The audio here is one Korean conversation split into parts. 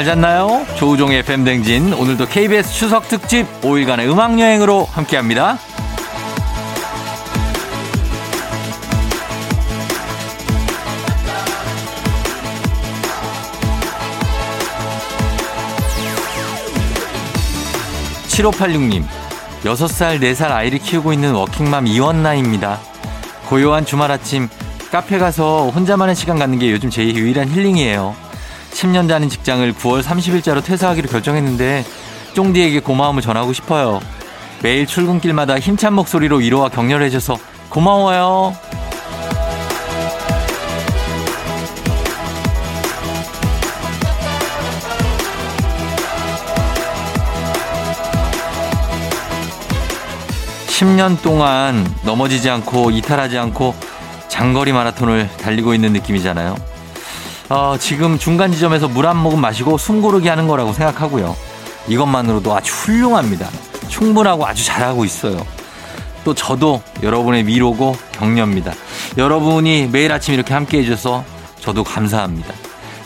잘 잤나요? 조우종의 FM 댕진 오늘도 KBS 추석 특집 5일간의 음악 여행으로 함께합니다. 7586님, 6살, 4살 아이를 키우고 있는 워킹맘 이원나입니다. 고요한 주말 아침 카페 가서 혼자만의 시간 갖는 게 요즘 제 유일한 힐링이에요. 10년 다닌 직장을 9월 30일자로 퇴사하기로 결정했는데 쫑디에게 고마움을 전하고 싶어요. 매일 출근길마다 힘찬 목소리로 위로와 격려를 해줘서 고마워요. 10년 동안 넘어지지 않고 이탈하지 않고 장거리 마라톤을 달리고 있는 느낌이잖아요. 어, 지금 중간 지점에서 물 한 모금 마시고 숨 고르기 하는 거라고 생각하고요. 이것만으로도 아주 훌륭합니다. 충분하고 아주 잘하고 있어요. 또 저도 여러분의 위로고 격려입니다. 여러분이 매일 아침 이렇게 함께 해줘서 저도 감사합니다.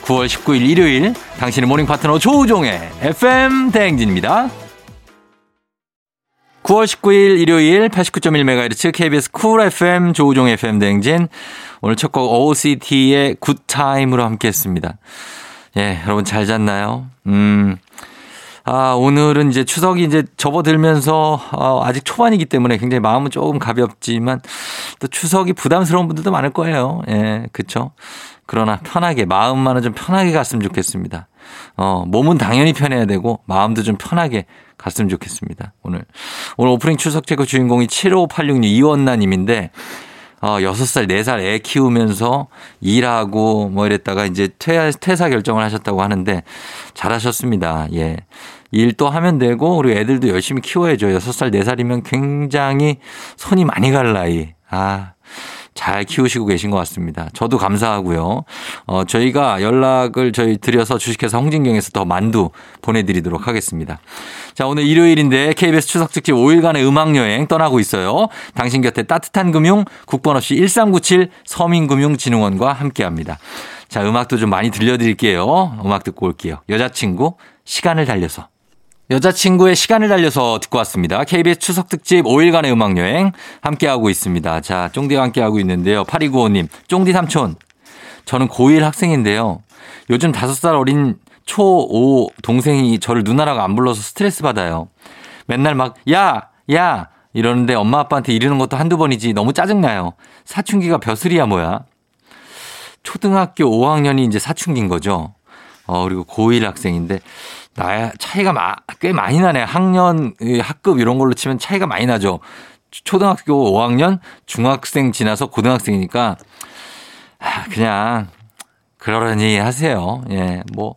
9월 19일 일요일 당신의 morning 파트너 조우종의 FM 대행진입니다. 9월 19일 일요일 89.1MHz KBS 쿨 FM 조우종 FM 대행진 오늘 첫 곡 OCT의 굿타임으로 함께 했습니다. 예, 여러분 잘 잤나요? 음. 아, 오늘은 이제 추석이 이제 접어들면서 어, 아직 초반이기 때문에 굉장히 마음은 조금 가볍지만 또 추석이 부담스러운 분들도 많을 거예요. 예, 그쵸? 그러나 편하게, 마음만은 좀 편하게 갔으면 좋겠습니다. 어, 몸은 당연히 편해야 되고 마음도 좀 편하게 갔으면 좋겠습니다. 오늘. 오늘 오프닝 추석 체크 주인공이 7586님 이원나님인데 어, 6살, 4살 애 키우면서 일하고 뭐 이랬다가 이제 퇴, 퇴사 결정을 하셨다고 하는데 잘하셨습니다. 예. 일또 하면 되고 그리고 애들도 열심히 키워야죠. 6살, 4살이면 굉장히 손이 많이 갈 나이. 아, 잘 키우시고 계신 것 같습니다. 저도 감사하고요. 어, 저희가 연락을 저희 드려서 주식회사 홍진경에서 더 만두 보내드리도록 하겠습니다. 자, 오늘 일요일인데 KBS 추석 특집 5일간의 음악여행 떠나고 있어요. 당신 곁에 따뜻한 금융 국번 없이 1397 서민금융진흥원과 함께 합니다. 자, 음악도 좀 많이 들려드릴게요. 음악 듣고 올게요. 여자친구, 시간을 달려서. 여자친구의 시간을 달려서 듣고 왔습니다. KBS 추석 특집 5일간의 음악 여행 함께하고 있습니다. 자, 쫑디와 함께하고 있는데요. 8295님, 쫑디 삼촌. 저는 고1 학생인데요. 요즘 5살 어린 초5 동생이 저를 누나라고 안 불러서 스트레스 받아요. 맨날 막, 야! 야! 이러는데 엄마 아빠한테 이르는 것도 한두 번이지 너무 짜증나요. 사춘기가 벼슬이야 뭐야. 초등학교 5학년이 이제 사춘기인 거죠. 어, 그리고 고1 학생인데 나야 차이가 마, 꽤 많이 나네. 학년, 학급 이런 걸로 치면 차이가 많이 나죠. 초등학교 5학년, 중학생 지나서 고등학생이니까 아, 그냥 그러려니 하세요. 예, 뭐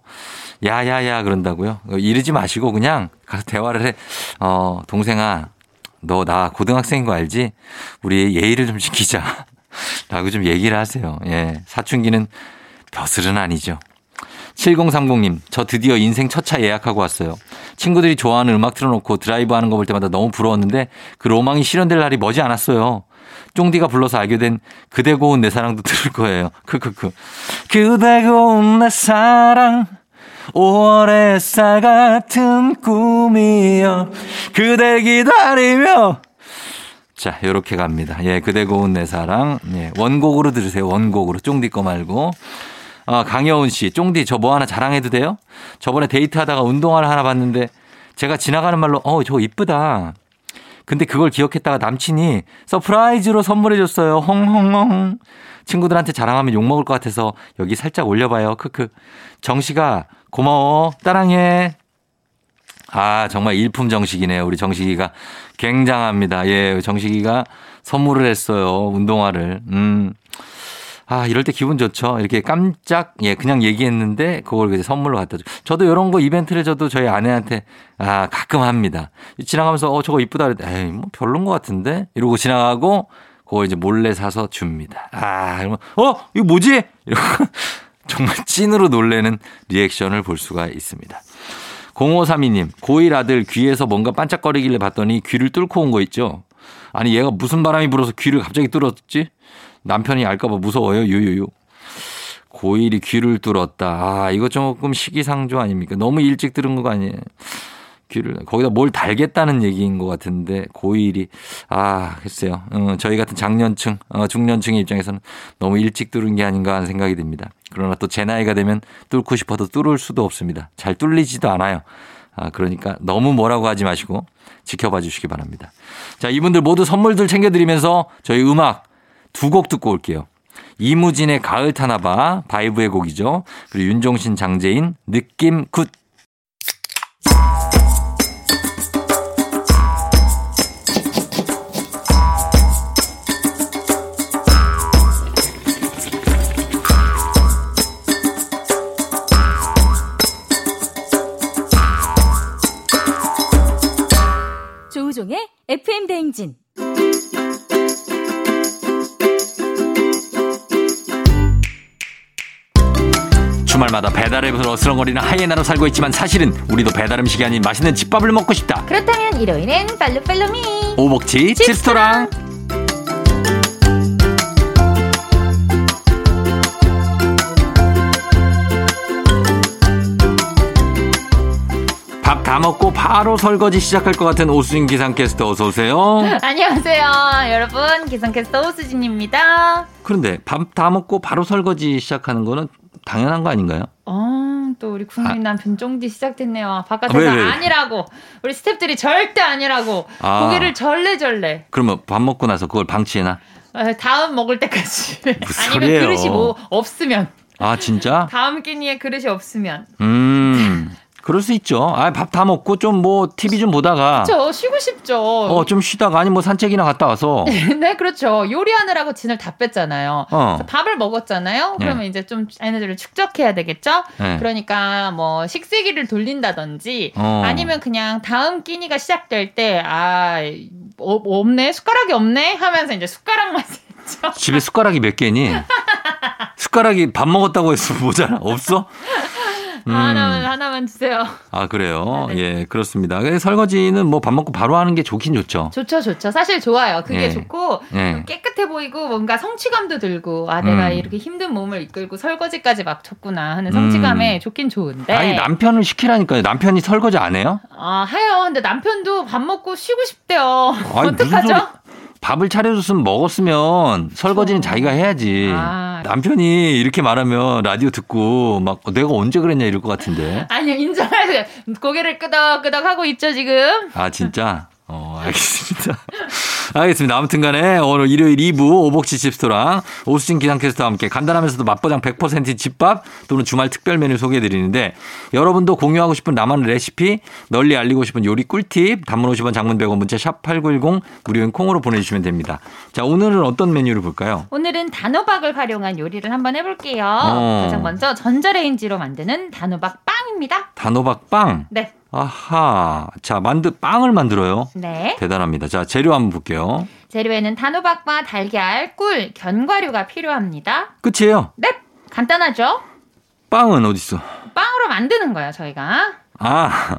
야야야 그런다고요. 이러지 마시고 그냥 가서 대화를 해. 어, 동생아, 너 나 고등학생인 거 알지? 우리 예의를 좀 지키자. 라고 좀 얘기를 하세요. 예, 사춘기는 벼슬은 아니죠. 7030님, 저 드디어 인생 첫 차 예약하고 왔어요. 친구들이 좋아하는 음악 틀어놓고 드라이브 하는 거 볼 때마다 너무 부러웠는데 그 로망이 실현될 날이 머지 않았어요. 쫑디가 불러서 알게 된 그대 고운 내 사랑도 들을 거예요. 크크크. 그대 고운 내 사랑 5월 햇살 같은 꿈이여 그대 기다리며 자, 요렇게 갑니다. 예, 그대 고운 내 사랑. 예, 원곡으로 들으세요. 원곡으로. 쫑디 거 말고. 아, 강여운 씨, 쫑디 저 뭐 하나 자랑해도 돼요? 저번에 데이트하다가 운동화를 하나 봤는데 제가 지나가는 말로 어, 저거 이쁘다. 근데 그걸 기억했다가 남친이 surprise로 선물해 줬어요. 헝헝헝. 친구들한테 자랑하면 욕먹을 것 같아서 여기 살짝 올려봐요. 크크. 정식아, 고마워. 따랑해. 아, 정말 일품 정식이네요. 우리 정식이가. 굉장합니다. 예, 정식이가 선물을 했어요. 운동화를. 음. 아, 이럴 때 기분 좋죠. 이렇게 깜짝, 예, 그냥 얘기했는데 그걸 이제 선물로 갖다 줘. 저도 이런 거 이벤트를 저도 저희 아내한테 아, 가끔 합니다. 지나가면서 어, 저거 이쁘다. 에이, 뭐 별론 것 같은데? 이러고 지나가고 그걸 이제 몰래 사서 줍니다. 아, 이러면 어, 이거 뭐지? 이러고 정말 찐으로 놀래는 리액션을 볼 수가 있습니다. 0532님, 고1 아들 귀에서 뭔가 반짝거리길래 봤더니 귀를 뚫고 온 거 있죠? 아니, 얘가 무슨 바람이 불어서 귀를 갑자기 뚫었지? 남편이 알까봐 무서워요. 유유유. 고1이 귀를 뚫었다. 아, 이거 조금 시기상조 아닙니까? 너무 일찍 들은 거 아니에요? 귀를, 거기다 뭘 달겠다는 얘기인 것 같은데, 고1이. 아, 글쎄요. 어, 저희 같은 장년층, 어, 중년층의 입장에서는 너무 일찍 뚫은 게 아닌가 하는 생각이 듭니다. 그러나 또 제 나이가 되면 뚫고 싶어도 뚫을 수도 없습니다. 잘 뚫리지도 않아요. 아, 그러니까 너무 뭐라고 하지 마시고 지켜봐 주시기 바랍니다. 자, 이분들 모두 선물들 챙겨드리면서 저희 음악 두 곡 듣고 올게요. 이무진의 가을 타나봐 바이브의 곡이죠. 그리고 윤종신 장재인 느낌 굿. 조우종의 FM 대행진. 주말마다 배달앱으로 어슬렁거리는 하이에나로 살고 있지만 사실은 우리도 배달 음식이 아닌 맛있는 집밥을 먹고 싶다. 그렇다면 일요일엔 팔로팔로미. 오복치 칩스토랑. 밥다 먹고 바로 설거지 시작할 것 같은 오수진 기상캐스터 어서 오세요. 안녕하세요. 여러분, 기상캐스터 오수진입니다. 그런데 밥 다 먹고 바로 설거지 시작하는 거는 당연한 거 아닌가요? 어, 또 우리 국민 아. 남편 쫑디 시작됐네요. 바깥에서 왜, 왜, 왜? 아니라고. 우리 스탭들이 절대 아니라고. 아. 고개를 절레절레. 그러면 밥 먹고 나서 그걸 방치해놔? 어, 다음 먹을 때까지. 아니면? 그릇이 뭐 없으면. 아 진짜? 다음 끼니에 그릇이 없으면. 음 그럴 수 있죠. 아 밥 다 먹고 좀 뭐 TV 좀 보다가 저 쉬고 싶죠. 어 좀 쉬다가 아니 뭐 산책이나 갔다 와서 네, 그렇죠. 요리하느라고 진을 다 뺐잖아요. 어. 밥을 먹었잖아요. 네. 그러면 이제 좀 에너지를 축적해야 되겠죠? 네. 그러니까 뭐 식세기를 돌린다든지 어. 아니면 그냥 다음 끼니가 시작될 때, 아, 어, 없네? 숟가락이 없네? 하면서 이제 숟가락만 쓰죠. 집에 숟가락이 몇 개니? 숟가락이 밥 먹었다고 해서 모자라 없어? 음. 하나만, 하나만 주세요. 아 그래요. 네, 네. 예 그렇습니다. 설거지는 뭐 밥 먹고 바로 하는 게 좋긴 좋죠. 좋죠, 좋죠. 사실 좋아요. 그게 예. 좋고, 예. 깨끗해 보이고, 뭔가 성취감도 들고, 아, 내가 음. 이렇게 힘든 몸을 이끌고 설거지까지 막 쳤구나 하는 성취감에 좋긴 좋은데. 아니 남편을 시키라니까요. 남편이 설거지 안 해요? 아, 해요. 근데 남편도 밥 먹고 쉬고 싶대요. 어떡하죠? 밥을 차려줬으면 먹었으면 설거지는 그렇죠. 자기가 해야지. 아. 남편이 이렇게 말하면 라디오 듣고 막 내가 언제 그랬냐 이럴 것 같은데. 아니요, 인정하세요. 고개를 끄덕끄덕 하고 있죠, 지금. 아 진짜? 어 알겠습니다. 알겠습니다. 아무튼 간에 오늘 일요일 2부 오복치 집스토랑 오수진 기상캐스터와 함께 간단하면서도 맛보장 100% 집밥 또는 주말 특별 메뉴 소개해 드리는데 여러분도 공유하고 싶은 나만의 레시피 널리 알리고 싶은 요리 꿀팁 단문 50원 장문 100원 문자 샵 8910 무료인 콩으로 보내주시면 됩니다. 자 오늘은 어떤 메뉴를 볼까요? 오늘은 단호박을 활용한 요리를 한번 해볼게요. 어. 가장 먼저 전자레인지로 만드는 단호박 빵입니다. 단호박 빵. 네. 아하. 자 만드 빵을 만들어요. 네. 대단합니다. 자 재료 한번 볼게요. 재료에는 단호박과 달걀, 꿀, 견과류가 필요합니다. 끝이에요. 네. 간단하죠? 빵은 어디 있어? 빵으로 만드는 거예요, 저희가. 아,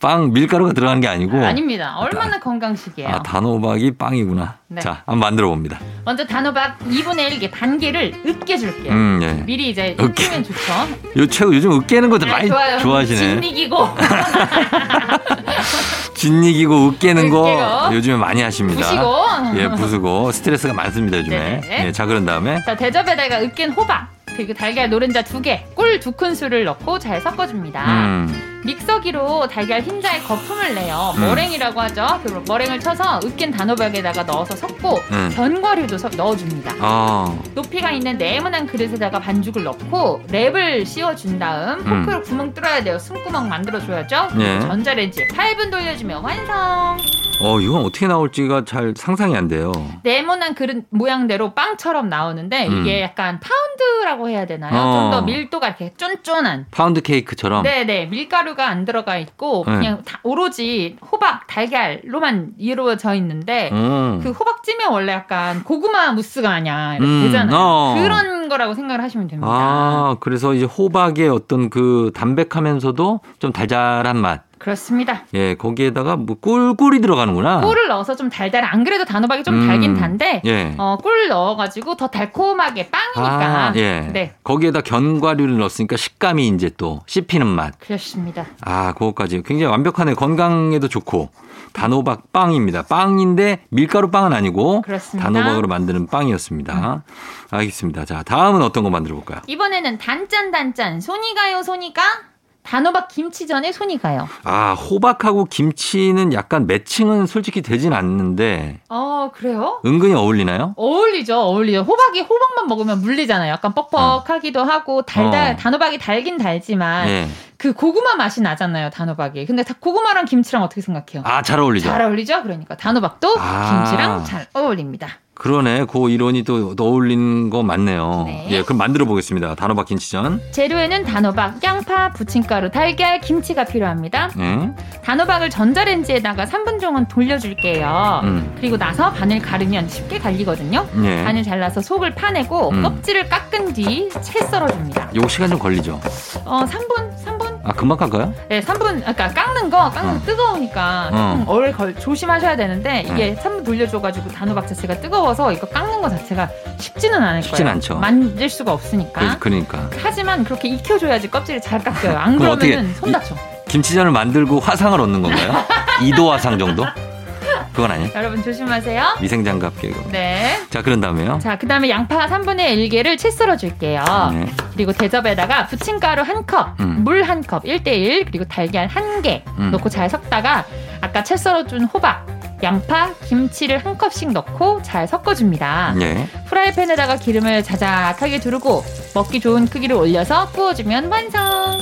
빵 밀가루가 들어가는 게 아니고. 아닙니다. 얼마나 건강식이에요. 아, 단호박이 빵이구나. 네. 자, 한번 만들어 봅니다. 먼저 단호박 2분의 1개 반 개를 으깨줄게요. 음, 예. 미리 이제 으깨. 으깨면 좋죠. 요 최고 요즘 으깨는 것도 네, 많이 좋아요. 좋아하시네. 진이기고 진이기고 으깨는 거 으깨고. 요즘에 많이 하십니다. 부시고. 예, 부수고 스트레스가 많습니다, 요즘에. 네네. 예, 자, 그런 다음에 자, 대접에다가 으깬 호박, 그리고 달걀 노른자 2개, 꿀 2큰술을 넣고 잘 섞어줍니다. 음. 믹서기로 달걀 흰자에 거품을 내요. 음. 머랭이라고 하죠. 그 머랭을 쳐서 으깬 단호박에다가 넣어서 섞고 음. 견과류도 섞- 넣어줍니다. 아, 높이가 있는 네모난 그릇에다가 반죽을 넣고 랩을 씌워준 다음 음. 포크로 구멍 뚫어야 돼요. 숨구멍 만들어줘야죠. 예. 전자레인지에 8분 돌려주면 완성. 어, 이건 어떻게 나올지가 잘 상상이 안 돼요. 네모난 그릇 모양대로 빵처럼 나오는데 음. 이게 약간 파운드라고 해야 되나요? 어. 좀더 밀도가 이렇게 쫀쫀한. 파운드 케이크처럼. 네네 밀가루가 안 들어가 있고 네. 그냥 다 오로지 호박 달걀로만 이루어져 있는데 음. 그 호박찜에 원래 약간 고구마 무스가 아니야 이렇게 음, 되잖아요. 어. 그런 거라고 생각을 하시면 됩니다. 아, 그래서 이제 호박의 어떤 그 담백하면서도 좀 달달한 맛. 그렇습니다. 예, 거기에다가 뭐 꿀, 꿀이 들어가는구나. 꿀을 넣어서 좀 달달해. 안 그래도 단호박이 좀 음, 달긴 단데, 예. 어, 꿀 넣어가지고 더 달콤하게 빵이니까. 아, 예. 네. 거기에다 견과류를 넣었으니까 식감이 이제 또 씹히는 맛. 그렇습니다. 아, 그거까지 굉장히 완벽하네. 건강에도 좋고. 단호박 빵입니다. 빵인데 밀가루 빵은 아니고 그렇습니다. 단호박으로 만드는 빵이었습니다. 알겠습니다. 자, 다음은 어떤 거 만들어 볼까요? 이번에는 단짠 단짠 손이 가요 손이 가 단호박 김치전에 손이 가요. 아, 호박하고 김치는 약간 매칭은 솔직히 되진 않는데 어 그래요? 은근히 어울리나요? 어울리죠, 어울리죠. 호박이 호박만 먹으면 물리잖아요. 약간 뻑뻑하기도 하고 달달 어. 단호박이 달긴 달지만 예. 그 고구마 맛이 나잖아요, 단호박이. 근데 다 고구마랑 김치랑 어떻게 생각해요? 아, 잘 어울리죠. 잘 어울리죠? 그러니까 단호박도 아. 김치랑 잘 어울립니다. 그러네. 그 이론이 또 어울리는 거 맞네요. 네. 예, 그럼 만들어 보겠습니다. 단호박 김치전. 재료에는 단호박, 양파, 부침가루, 달걀, 김치가 필요합니다. 예. 단호박을 전자레인지에다가 3분 정도 돌려줄게요. 음. 그리고 나서 반을 가르면 쉽게 갈리거든요. 예. 반을 잘라서 속을 파내고 음. 껍질을 깎은 뒤 채 썰어줍니다. 요 시간 좀 걸리죠. 어, 3분? 3분? 아, 금방 깎아요? 네, 3분. 그러니까 깎는 거, 깎는 거 어. 뜨거우니까 조금 어. 오래 걸, 조심하셔야 되는데 이게 3분 돌려줘가지고 단호박 자체가 뜨거워서 이거 깎는 거 자체가 쉽지는 않을 쉽진 거예요. 않죠. 만질 수가 없으니까. 그, 러니까 하지만 그렇게 익혀줘야지 껍질이 잘 깎여요. 안 그럼 그러면은 어떻게 손 다쳐. 김치전을 만들고 화상을 얻는 건가요? 2도 화상 정도? 그건 아니에요. 여러분 조심하세요. 위생장갑 끼고. 네. 자, 그런 다음에요. 자, 그 다음에 양파 3분의 1개를 채 썰어줄게요. 네. 그리고 대접에다가 부침가루 한 컵, 음. 물한 컵, 1대1, 그리고 달걀 한개 음. 넣고 잘 섞다가 아까 채 썰어준 호박, 양파, 김치를 한 컵씩 넣고 잘 섞어줍니다. 예. 프라이팬에다가 기름을 자작하게 두르고 먹기 좋은 크기로 올려서 구워주면 완성.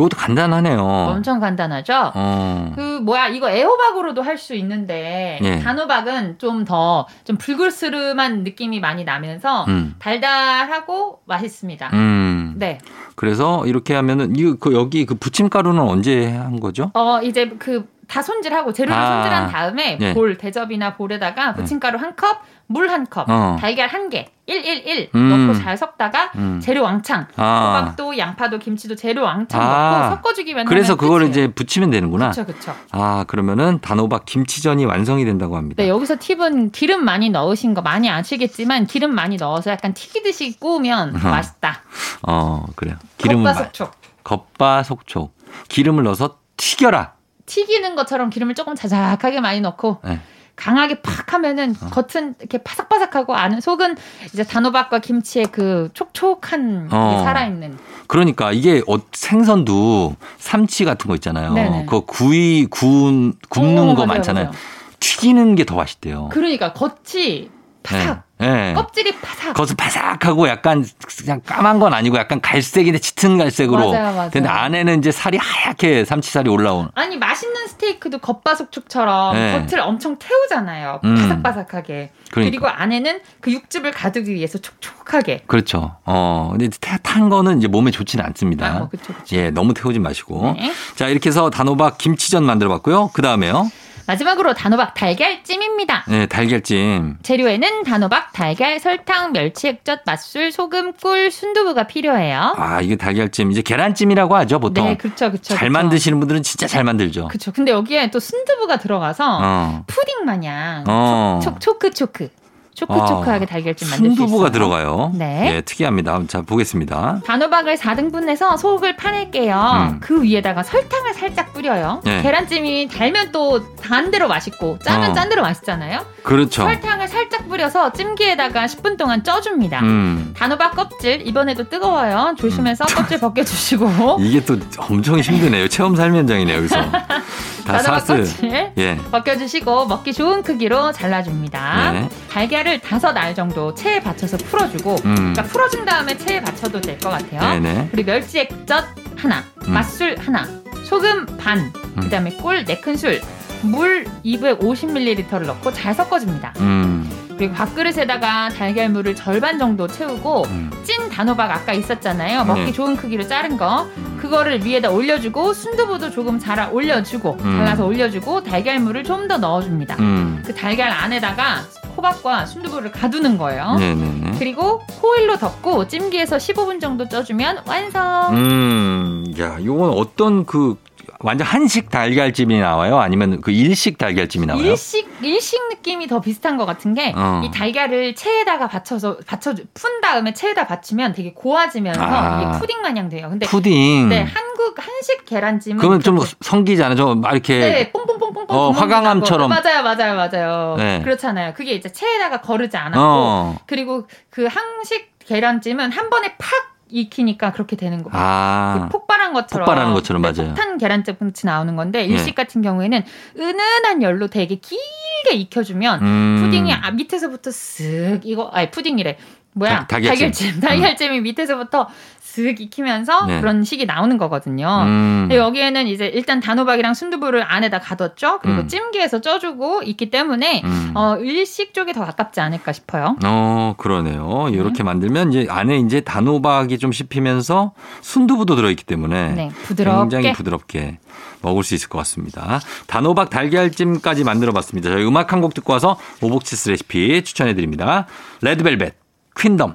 이것도 간단하네요. 엄청 간단하죠? 어. 그 뭐야 이거 애호박으로도 할 수 있는데 예. 단호박은 좀 더 좀 불그스름한 느낌이 많이 나면서 음. 달달하고 맛있습니다. 음. 네. 그래서 이렇게 하면은 이 그 여기 그 부침가루는 언제 한 거죠? 어 이제 그 다 손질하고 재료를 아. 손질한 다음에 예. 볼 대접이나 볼에다가 부침가루 한 컵, 물 한 컵, 어. 달걀 한 개, 111 음. 넣고 잘 섞다가 음. 재료 왕창. 아. 호박도 양파도 김치도 재료 왕창 아. 넣고 섞어주기만 그래서 끝이에요. 이제 부치면 되는구나. 그렇죠, 그렇죠. 아, 그러면은 단호박 김치전이 완성이 된다고 합니다. 네, 여기서 팁은 기름 많이 넣으신 거 많이 아시겠지만 기름 많이 넣어서 약간 튀기듯이 구우면 어허. 맛있다. 어, 그래요. 기름을 마- 겉바속촉. 겉바속촉. 기름을 넣어서 튀겨라. 튀기는 것처럼 기름을 조금 자작하게 많이 넣고 네. 강하게 팍 하면은 어. 겉은 이렇게 바삭바삭하고 안은 속은 이제 단호박과 김치의 그 촉촉한 어. 게 살아있는 그러니까 이게 어, 생선도 삼치 같은 거 있잖아요. 네네. 그거 구이 구운 굽는 어, 거 맞아요, 많잖아요. 맞아요. 튀기는 게 더 맛있대요. 그러니까 겉이 파삭 예. 예. 껍질이 파삭 겉은 바삭하고 약간 그냥 까만 건 아니고 약간 갈색인데 짙은 갈색으로. 맞아요, 맞아요. 근데 안에는 이제 살이 하얗게 삼치살이 올라온. 아니 맛있는 스테이크도 겉바속촉처럼 네. 겉을 엄청 태우잖아요 음. 바삭바삭하게 그러니까. 그리고 안에는 그 육즙을 가두기 위해서 촉촉하게 그렇죠. 어, 근데 태- 탄 거는 이제 몸에 좋지는 않습니다. 아, 뭐 그쵸, 그쵸. 예, 너무 태우지 마시고. 네. 자, 이렇게 해서 단호박 김치전 만들어 봤고요. 그 다음에요. 마지막으로 단호박 달걀찜입니다. 네, 달걀찜. 재료에는 단호박, 달걀, 설탕, 멸치 액젓, 맛술, 소금, 꿀, 순두부가 필요해요. 아, 이게 달걀찜. 이제 계란찜이라고 하죠, 보통. 네, 그렇죠, 그렇죠. 잘 만드시는 분들은 진짜 잘 만들죠. 그렇죠. 근데 여기에 또 순두부가 들어가서 어. 푸딩 마냥 어. 초, 초크 초크, 초크 초크하게 아, 달걀찜 만들 수 있어요. 순두부가 들어가요. 네. 예, 특이합니다. 자, 보겠습니다. 단호박을 4등분해서 속을 파낼게요. 음. 그 위에다가 설탕을 살짝 뿌려요. 네. 계란찜이 달면 또 단 대로 맛있고 짜면 어. 짠 대로 맛있잖아요. 그렇죠. 설탕을 살짝 뿌려서 찜기에다가 10분 동안 쪄줍니다. 음. 단호박 껍질 이번에도 뜨거워요. 조심해서 껍질 벗겨주시고 이게 또 엄청 힘드네요. 체험 삶 현장이네요, 여기서. 다 단호박 사스. 껍질 예. 벗겨주시고 먹기 좋은 크기로 잘라줍니다. 네. 달걀을 다섯 알 정도 체에 받쳐서 풀어주고 음. 그러니까 풀어준 다음에 체에 받쳐도 될 것 같아요. 네네. 그리고 멸치 액젓 하나, 음. 맛술 하나, 소금 반, 그다음에 꿀 네 큰술, 물 250ml를 넣고 잘 섞어줍니다. 음. 그리고 밥그릇에다가 달걀물을 절반 정도 채우고 음. 찐 단호박 아까 있었잖아요. 먹기 네. 좋은 크기로 자른 거. 그거를 위에다 올려주고 순두부도 조금 잘라 올려주고 음. 잘라서 올려주고 달걀물을 좀 더 넣어줍니다. 음. 그 달걀 안에다가 호박과 순두부를 가두는 거예요. 네네네. 그리고 호일로 덮고 찜기에서 15분 정도 쪄주면 완성. 음, 야, 요건 어떤 그 완전 한식 달걀찜이 나와요? 아니면 그 일식 달걀찜이 나와요? 일식 일식 느낌이 더 비슷한 것 같은 게이 어. 달걀을 체에다가 받쳐서 받쳐 푼 다음에 체에다 받치면 되게 고와지면서 아. 푸딩 마냥 돼요. 근데 푸딩. 네 한국 한식 계란찜은 그러면 좀 그렇게- 성기잖아요. 좀막 이렇게 네, 뽕뽕뽕뽕뽕. 어, 화강암처럼. 맞아요, 맞아요, 맞아요. 네. 그렇잖아요. 그게 이제 체에다가 거르지 않았고, 어. 그리고 그 한식 계란찜은 한 번에 팍 익히니까 그렇게 되는 거. 아. 그 폭발한 것처럼. 폭발하는 것처럼 네, 맞아요. 폭탄 계란찜 같이 나오는 건데 일식 예. 같은 경우에는 은은한 열로 되게 길게 익혀주면 음. 푸딩이 아, 밑에서부터 쓱 이거 아니 푸딩이래. 뭐야 달- 달걀찜. 음. 달걀찜이 밑에서부터 쓱 익히면서 네. 그런 식이 나오는 거거든요. 음. 여기에는 이제 일단 단호박이랑 순두부를 안에다 가뒀죠. 그리고 음. 찜기에서 쪄주고 있기 때문에 음. 어, 일식 쪽이 더 가깝지 않을까 싶어요. 어, 그러네요. 이렇게 만들면 이제 안에 이제 단호박이 좀 씹히면서 순두부도 들어있기 때문에 네, 부드럽게. 굉장히 부드럽게 먹을 수 있을 것 같습니다. 단호박 달걀찜까지 만들어 봤습니다. 저희 음악 한 곡 듣고 와서 오복치스 레시피 추천해 드립니다. 레드벨벳, 퀸덤.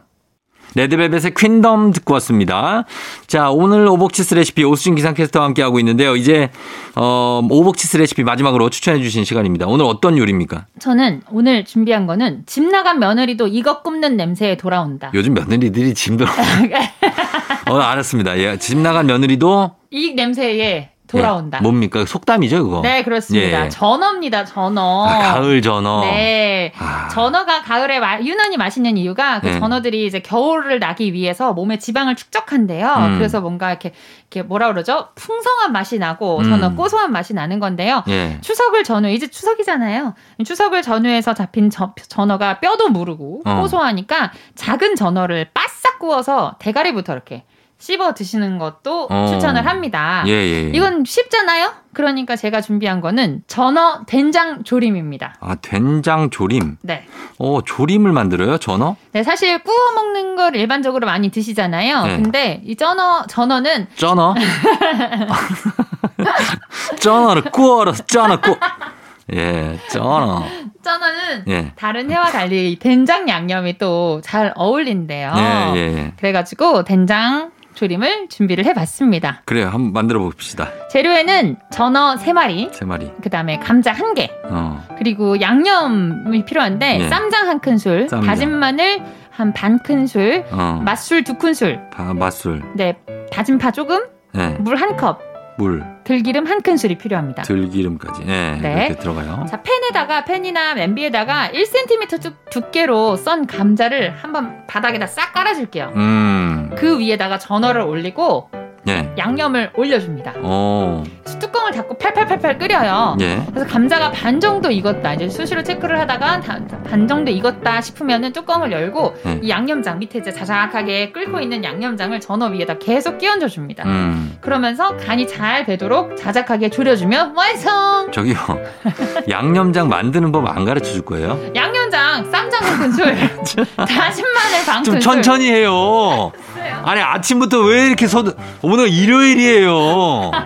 레드벨벳의 퀸덤 듣고 왔습니다. 자, 오늘 오복치스 레시피 오수진 기상캐스터와 함께하고 있는데요. 이제, 어, 오복치스 레시피 마지막으로 추천해 주신 시간입니다. 오늘 어떤 요리입니까? 저는 오늘 준비한 거는 집 나간 며느리도 이것 굽는 냄새에 돌아온다. 요즘 며느리들이 짐들 어, 알았습니다. 예, 집 나간 며느리도 이 냄새에 돌아온다. 예, 뭡니까? 속담이죠, 그거. 네, 그렇습니다. 예. 전어입니다, 전어. 아, 가을 전어. 네. 아. 전어가 가을에 마- 유난히 맛있는 이유가 그 네. 전어들이 이제 겨울을 나기 위해서 몸에 지방을 축적한대요. 음. 그래서 뭔가 이렇게, 이렇게 뭐라 그러죠? 풍성한 맛이 나고 음. 전어 고소한 맛이 나는 건데요. 예. 추석을 전후 이제 추석이잖아요. 추석을 전후해서 잡힌 저- 전어가 뼈도 무르고 어. 고소하니까 작은 전어를 바싹 구워서 대가리부터 이렇게 씹어 드시는 것도 어. 추천을 합니다. 예, 예. 예. 이건 쉽잖아요. 그러니까 제가 준비한 거는 전어 된장 조림입니다. 아, 된장 조림. 네. 어, 조림을 만들어요, 전어? 네, 사실 구워 먹는 걸 일반적으로 많이 드시잖아요. 네. 근데 이 전어 전어는 쩌너? 쩌너를 구워서 쩌너 구. 예, 쩌너. 전어는 예. 다른 해와 달리 이 된장 양념이 또 잘 어울린대요. 예, 예, 예. 그래가지고 된장 조림을 준비를 해봤습니다. 그래요. 한번 만들어 봅시다. 재료에는 전어 3마리, 세 마리. 그 다음에 감자 1개, 어. 그리고 양념이 필요한데 네. 쌈장 한 큰술, 쌈장. 다진 마늘 한 반 큰술, 어. 맛술 두 큰술, 다 맛술. 네, 다진 파 조금, 예. 물한 컵, 물, 들기름 한 큰술이 필요합니다. 들기름까지. 예. 네. 이렇게 들어가요. 자, 팬에다가 팬이나 냄비에다가 1cm 두, 두께로 썬 감자를 한번 바닥에다 싹 깔아줄게요. 음. 그 위에다가 전어를 올리고 예. 양념을 올려줍니다. 어. 뚜껑을 닫고 팔팔팔팔 끓여요. 예. 그래서 감자가 반 정도 익었다. 이제 수시로 체크를 하다가 다- 반 정도 익었다 싶으면은 뚜껑을 열고 네. 이 양념장 밑에 이제 자작하게 끓고 있는 양념장을 전어 위에다 계속 끼얹어 줍니다. 음. 그러면서 간이 잘 배도록 자작하게 졸여주면 완성! 저기요. 양념장 만드는 법 안 가르쳐 줄 거예요? 양념장 쌈장 한 큰술, 다진 마늘 반좀 큰술. 천천히 해요. 아니 아침부터 왜 이렇게 서 오늘 일요일이에요.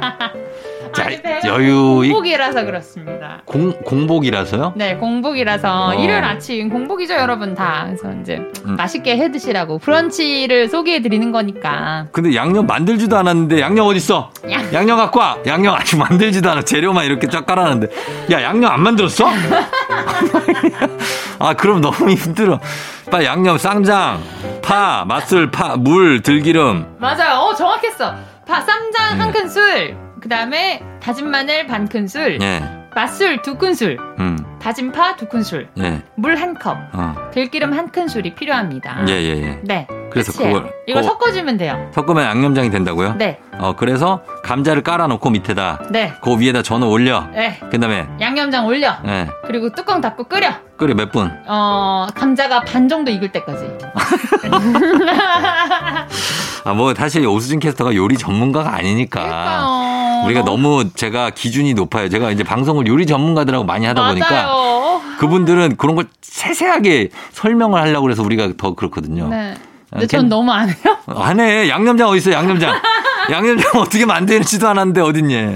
자, 아니, 여유 이- 공복이라서 그렇습니다. 공 공복이라서요? 네, 공복이라서 어. 일요일 아침 공복이죠, 여러분 다. 그래서 이제 음. 맛있게 해 드시라고 브런치를 소개해 드리는 거니까. 근데 양념 만들지도 않았는데 양념 어디 있어? 양. 양념 갖고 와. 양념 아직 만들지도 않아. 재료만 이렇게 쫙 깔아놨는데. 야 양념 안 만들었어? 아 그럼 너무 힘들어. 빨리 양념 쌍장, 파, 맛술, 파, 물, 들기름. 맞아요. 어, 정확했어. 파, 쌈장 네. 한 큰술, 그 다음에 다진 마늘 반 큰술, 예, 맛술 두 큰술, 음, 다진 파 두 큰술, 예, 물 한 컵, 어, 들기름 한 큰술이 필요합니다. 예, 예, 예. 네. 그래서 끝이에요. 그걸 이거 그- 섞어주면 돼요. 섞으면 양념장이 된다고요? 네. 어 그래서 감자를 깔아놓고 밑에다 네. 그 위에다 전어 올려. 네. 그다음에 양념장 올려. 예, 그리고 뚜껑 닫고 끓여. 끓여 몇 분? 어, 감자가 반 정도 익을 때까지. 아 뭐 사실 오수진 캐스터가 요리 전문가가 아니니까. 그러니까요. 우리가 너무 제가 기준이 높아요. 제가 이제 방송을 요리 전문가들하고 많이 하다 보니까 맞아요. 그분들은 그런 걸 세세하게 설명을 하려고 그래서 우리가 더 그렇거든요. 네. 아, 근데 전 괜- 너무 안 해요. 안 해. 양념장 어디 있어? 양념장. 양념장 어떻게 만드는지도 않았는데 어딨니?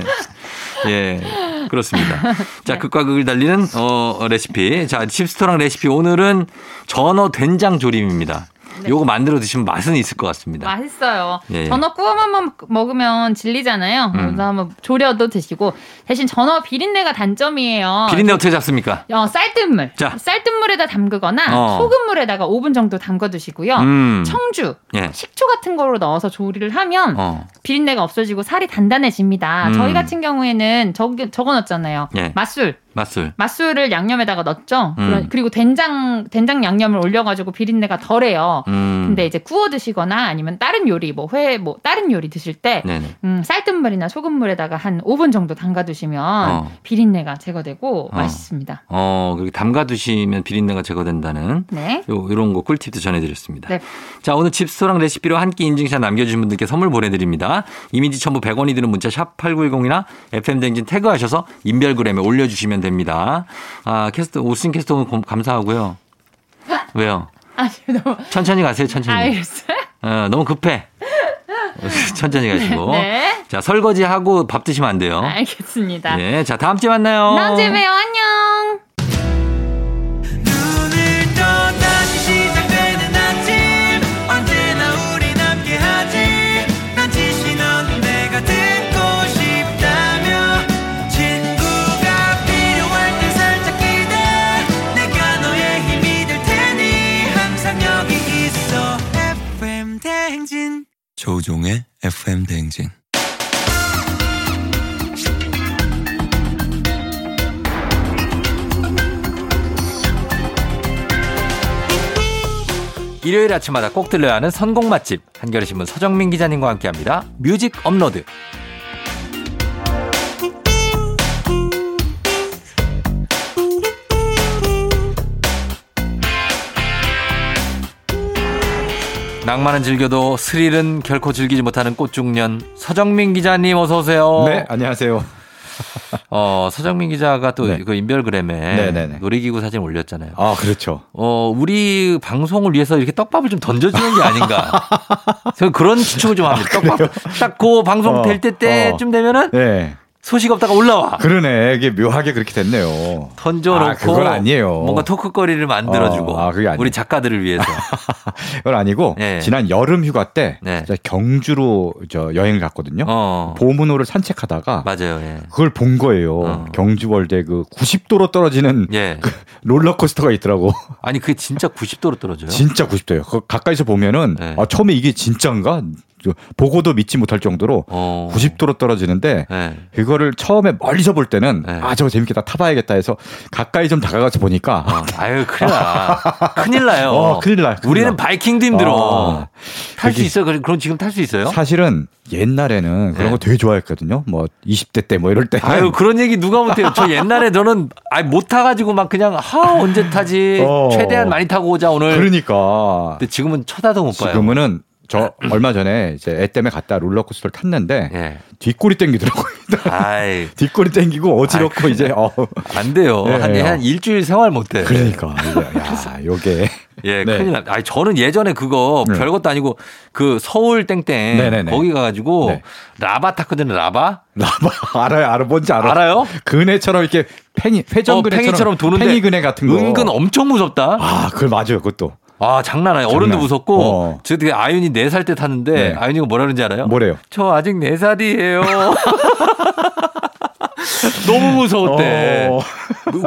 예. 그렇습니다. 자, 네. 극과 극을 달리는 어, 레시피. 자, 칩스토랑 레시피 오늘은 전어 된장 조림입니다. 네. 요거 만들어 드시면 맛은 있을 것 같습니다. 맛있어요. 예. 전어 구워만 먹으면 질리잖아요. 음. 그래서 한번 조려도 드시고 대신 전어 비린내가 단점이에요. 비린내 어떻게 잡습니까? 어, 쌀뜨물. 자. 쌀뜨물에다 담그거나 어. 소금물에다가 5분 정도 담궈 두시고요. 음. 청주, 예. 식초 같은 거로 넣어서 조리를 하면 어. 비린내가 없어지고 살이 단단해집니다. 음. 저희 같은 경우에는 저기 적어 넣었잖아요. 예. 맛술. 맛술. 맛술을 양념에다가 넣었죠. 음. 그리고 된장 된장 양념을 올려가지고 비린내가 덜해요. 음. 근데 이제 구워 드시거나 아니면 다른 요리 뭐회뭐 다른 요리 드실 때. 음, 쌀뜨물이나 소금물에다가 한 5분 정도 담가 두시면 어. 비린내가 제거되고 어. 맛있습니다. 어, 그렇게 담가 두시면 비린내가 제거된다는 네. 요, 요런 거 꿀팁도 전해드렸습니다. 네. 자, 오늘 집스토랑 레시피로 한 끼 인증샷 남겨주신 분들께 선물 보내드립니다. 이미지 첨부 100원이 드는 문자 샵 8910이나 FM댕진 태그하셔서 인별그램에 올려주시면 됩니다. 아, 캐스터, 오신 캐스터 고- 감사하고요. 왜요? 아, 너무 천천히 가세요, 천천히. 알겠어요. 어, 너무 급해. 천천히 가시고. 네. 자, 설거지하고 밥 드시면 안 돼요. 알겠습니다. 예, 자, 다음 주에 만나요. 다음 주에 봬요. 안녕. 조종의 FM 대행진 일요일 아침마다 꼭 들려야 하는 선곡 맛집 한겨레 신문 서정민 기자님과 함께합니다. 뮤직 업로드. 낭만은 즐겨도 스릴은 결코 즐기지 못하는 꽃중년 서정민 기자님 어서 오세요. 네, 안녕하세요. 어, 서정민 기자가 또 네. 그 인별그램에 네네네. 놀이기구 사진 올렸잖아요. 아, 그렇죠. 어, 우리 방송을 위해서 이렇게 떡밥을 좀 던져주는 게 아닌가. 저는 그런 추측을 좀 합니다. 떡밥. 딱 그 방송 어, 될때 때쯤 되면은 네. 소식 없다가 올라와. 그러네. 이게 묘하게 그렇게 됐네요. 던져놓고. 아, 그건 아니에요. 뭔가 토크거리를 만들어주고. 어, 아, 그게 아니에요. 우리 작가들을 위해서. 그건 아니고 네. 지난 여름 휴가 때 네. 경주로 저 여행을 갔거든요. 어. 보문호를 산책하다가 맞아요. 예. 그걸 본 거예요. 어. 경주월대 그 90도로 떨어지는 예. 롤러코스터가 있더라고. 아니, 그게 진짜 90도로 떨어져요. 진짜 90도예요. 그 가까이서 보면은 네. 아, 처음에 이게 진짜인가? 저 보고도 믿지 못할 정도로 어. 90도로 떨어지는데 예. 그거를 처음에 멀리서 볼 때는 네. 아 저거 재밌겠다 타봐야겠다 해서 가까이 좀 다가가서 보니까 어. 아유, 큰일 나. 큰일 나요. 어, 큰일 나, 큰일 우리는 나. 바이킹도 힘들어. 어. 탈수 그게- 있어요? 그럼 지금 탈 수 있어요? 사실은 옛날에는 그런 네. 거 되게 좋아했거든요. 뭐 20대 때 뭐 이럴 때. 아유 그런 얘기 누가 못해요. 저 옛날에 저는 아못 타가지고 막 그냥 하 언제 타지 어. 최대한 많이 타고 오자 오늘. 그러니까 근데 지금은 쳐다도 못 봐요. 지금은 저 얼마 전에 이제 애 때문에 갔다 롤러코스터를 탔는데 예. 뒷골이 땡기더라고요. 뒷골이 땡기고 어지럽고 아이, 이제 어 안 돼요. 네, 한, 네. 한 일주일 생활 못 해. 그러니까 야 요게 예, 네. 큰일 나. 아니 저는 예전에 그거 네. 별것도 아니고 그 서울 땡땡 네네네. 거기 가가지고 네. 라바 탔거든요. 라바 나봐 알아요 알아 뭔지 알아. 알아요? 그네처럼 이렇게 팽이 어, 회전근해처럼 팽이처럼 도는데 팽이 그네 같은 거. 은근 엄청 무섭다. 아, 그 맞아요. 그것도. 아 장난 아니에요. 어른도. 무섭고 어. 저 되게 아윤이 4살 때 탔는데 네. 아윤이가 뭐라 그러는지 알아요? 뭐래요? 저 아직 4살이에요. 너무 무서웠대. 어.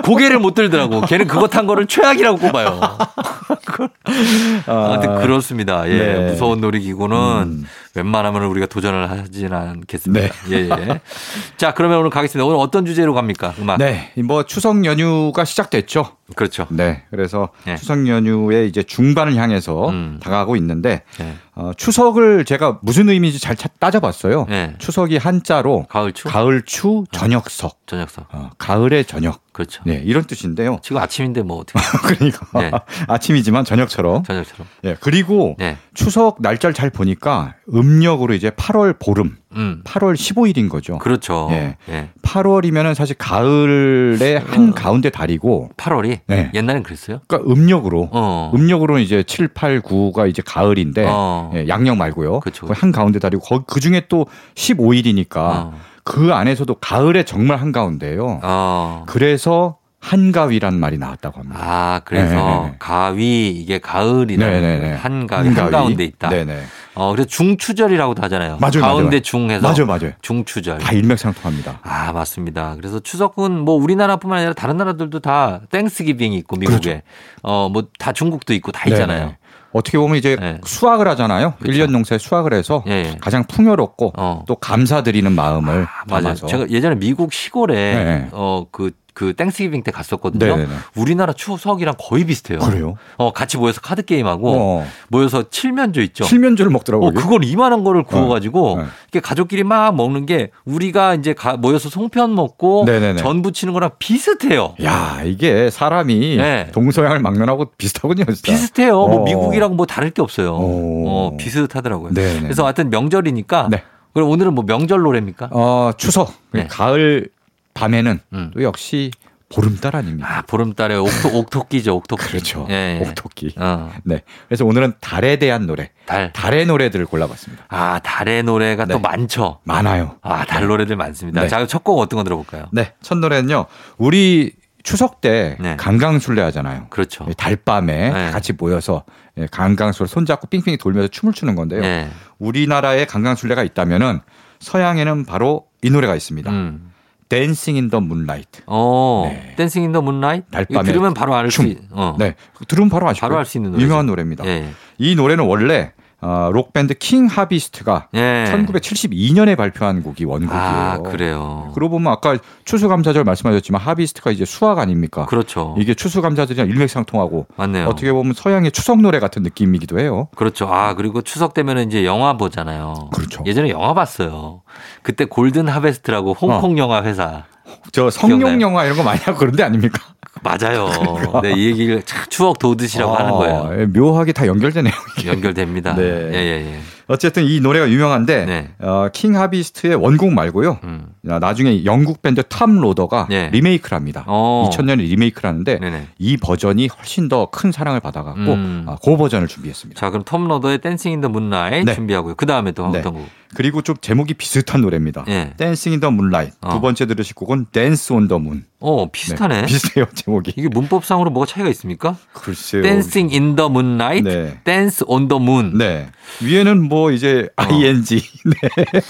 고개를 못 들더라고. 걔는 그거 탄 거를 최악이라고 꼽아요. 아, 근데 그렇습니다. 예. 네. 무서운 놀이기구는 음. 웬만하면 우리가 도전을 하진 않겠습니다. 네. 예, 예. 자, 그러면 오늘 가겠습니다. 오늘 어떤 주제로 갑니까? 음악. 네, 뭐 추석 연휴가 시작됐죠. 그렇죠. 네, 그래서 네. 추석 연휴의 이제 중반을 향해서 음. 다가가고 있는데 예. 어, 추석을 제가 무슨 의미인지 잘 차- 따져봤어요. 예. 추석이 한자로 가을 추? 가을 추 저녁석, 저녁석. 어, 가을의 저녁, 그렇죠. 네 이런 뜻인데요. 지금 아침인데 뭐 어떻게. 그러니까 네. 아침이지만 저녁처럼. 저녁처럼. 예, 그리고 네. 추석 날짜를 잘 보니까 음력으로 이제 8월 보름, 음. 8월 15일인 거죠. 그렇죠. 예. 예. 8월이면은 사실 가을의 한 어. 가운데 달이고 8월이 네. 옛날엔 그랬어요? 그러니까 음력으로 어. 음력으로는 이제 7, 8, 9가 이제 가을인데 어. 예, 양력 말고요. 그쵸. 한 가운데 달이고 그 중에 또 15일이니까 어. 그 안에서도 가을의 정말 한 가운데예요. 어. 그래서 한가위란 말이 나왔다고 합니다. 아, 그래서 네, 네. 가위 이게 가을이라는 네네네. 한가위 한가운데 있다. 네네. 어, 그래서 중추절이라고도 하잖아요. 맞아요, 가운데 맞아요. 중해서 맞아요, 맞아요. 중추절. 다 일맥상통합니다. 아, 맞습니다. 그래서 추석은 뭐 우리나라뿐만 아니라 다른 나라들도 다 Thanksgiving이 있고 미국에 그렇죠. 어, 뭐 다 중국도 있고 다 있잖아요. 네네. 어떻게 보면 이제 네. 수확을 하잖아요. 그렇죠. 일 1년 농사에 수확을 해서 예, 예. 가장 풍요롭고 어. 또 감사드리는 마음을 아, 맞아요. 담아서 제가 예전에 미국 시골에 네. 어, 그, 그 Thanksgiving 때 갔었거든요. 네네네. 우리나라 추석이랑 거의 비슷해요. 그래요? 어, 같이 모여서 카드 게임하고 어. 모여서 칠면조 있죠. 칠면조를 먹더라고요. 어, 그걸 이만한 거를 구워 가지고 네. 이렇게 가족끼리 막 먹는 게 우리가 이제 가- 모여서 송편 먹고 네네네. 전 부치는 거랑 비슷해요. 야 이게 사람이 네. 동서양을 막론하고 비슷하군요. 진짜. 비슷해요. 뭐 어. 미국이랑 뭐 다를 게 없어요. 어. 어, 비슷하더라고요. 네네. 그래서 하여튼 명절이니까. 네. 그럼 오늘은 뭐 명절 노래입니까? 어, 추석 네. 가을 밤에는 음. 또 역시 보름달 아닙니까? 아, 보름달에 옥토, 옥토끼죠, 옥토끼. 그렇죠. 예, 예. 옥토끼. 어, 네. 그래서 오늘은 달에 대한 노래, 달. 달의 노래들을 골라봤습니다. 아, 달의 노래가 또 네. 많죠. 많아요. 아, 달 노래들 많습니다. 네. 자, 첫곡 어떤 거 들어볼까요? 네. 첫 노래는요. 우리 추석 때 네. 강강술래 하잖아요. 그렇죠. 예, 달밤에 네. 같이 모여서 예, 강강술래 손잡고 삥삥이 돌면서 춤을 추는 건데요. 예. 우리나라에 강강술래가 있다면은 서양에는 바로 이 노래가 있습니다. 음. Dancing in the Moonlight. 어, 네. Dancing in the Moonlight? 달밤에 들으면 바로 알 수, 춤. 있- 어. 네. 들으면 바로 아시죠? 바로 알 수 있는 노래죠. 유명한 노래입니다. 예. 이 노래는 원래 어, 록 밴드 King Harvest가 예. 1972년에 발표한 곡이 원곡이에요. 아, 그래요. 그러고 보면 아까 추수감사절 말씀하셨지만 harvest가 이제 수확 아닙니까? 그렇죠. 이게 추수감사절이랑 일맥상통하고 맞네요. 어떻게 보면 서양의 추석 노래 같은 느낌이기도 해요. 그렇죠. 아, 그리고 추석 되면 이제 영화 보잖아요. 그렇죠. 예전에 영화 봤어요. 그때 Golden Harvest라고 홍콩 영화 회사. 저 성룡 기억나요? 영화 이런 거 많이 하고 그런 데 아닙니까? 맞아요. 네, 이 얘기를 참 추억 돋으시라고 하는 거예요. 아, 묘하게 다 연결되네요. 이게. 연결됩니다. 네. 예, 예, 예. 어쨌든 이 노래가 유명한데 네. 어, King Harvest의 원곡 말고요. 음. 아, 나중에 영국 밴드 Toploader가 네. 리메이크를 합니다. 어. 2000년에 리메이크를 하는데 네네. 이 버전이 훨씬 더 큰 사랑을 받아갖고 음. 아, 그 버전을 준비했습니다. 자, 그럼 Toploader의 Dancing in the Moonlight 네. 준비하고요. 그 다음에 또 네. 어떤 곡? 그리고 좀 제목이 비슷한 노래입니다. 예. Dancing in the Moonlight. 어. 두 번째 들으실 곡은 Dance on the Moon. 어, 비슷하네. 비슷해요, 제목이. 이게 문법상으로 뭐가 차이가 있습니까? 글쎄요. Dancing in the Moonlight, 네. Dance on the Moon. 네. 위에는 뭐 이제 어. ing. 네.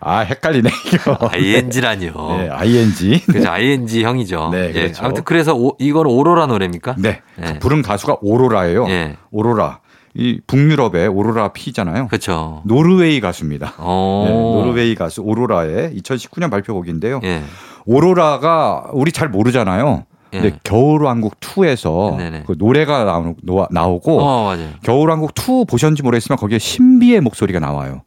아, 헷갈리네, 이거. ING라니요. 네, ing. 그래서 ING 형이죠. 네, 예. 그렇죠. 아무튼 그래서 오, 이건 오로라 노래입니까? 네. 네. 부른 가수가 오로라예요. 예. 오로라. 이 북유럽의 오로라 피잖아요. 그렇죠. 노르웨이 가수입니다. 어. 네, 노르웨이 가수 오로라의 2019년 발표곡인데요. 예. 오로라가 우리 잘 모르잖아요. 예. 근데 겨울왕국 2에서 네네. 그 노래가 나오, 노- 나오고 어. 겨울왕국 2 보셨는지 모르겠지만 거기에 신비의 목소리가 나와요.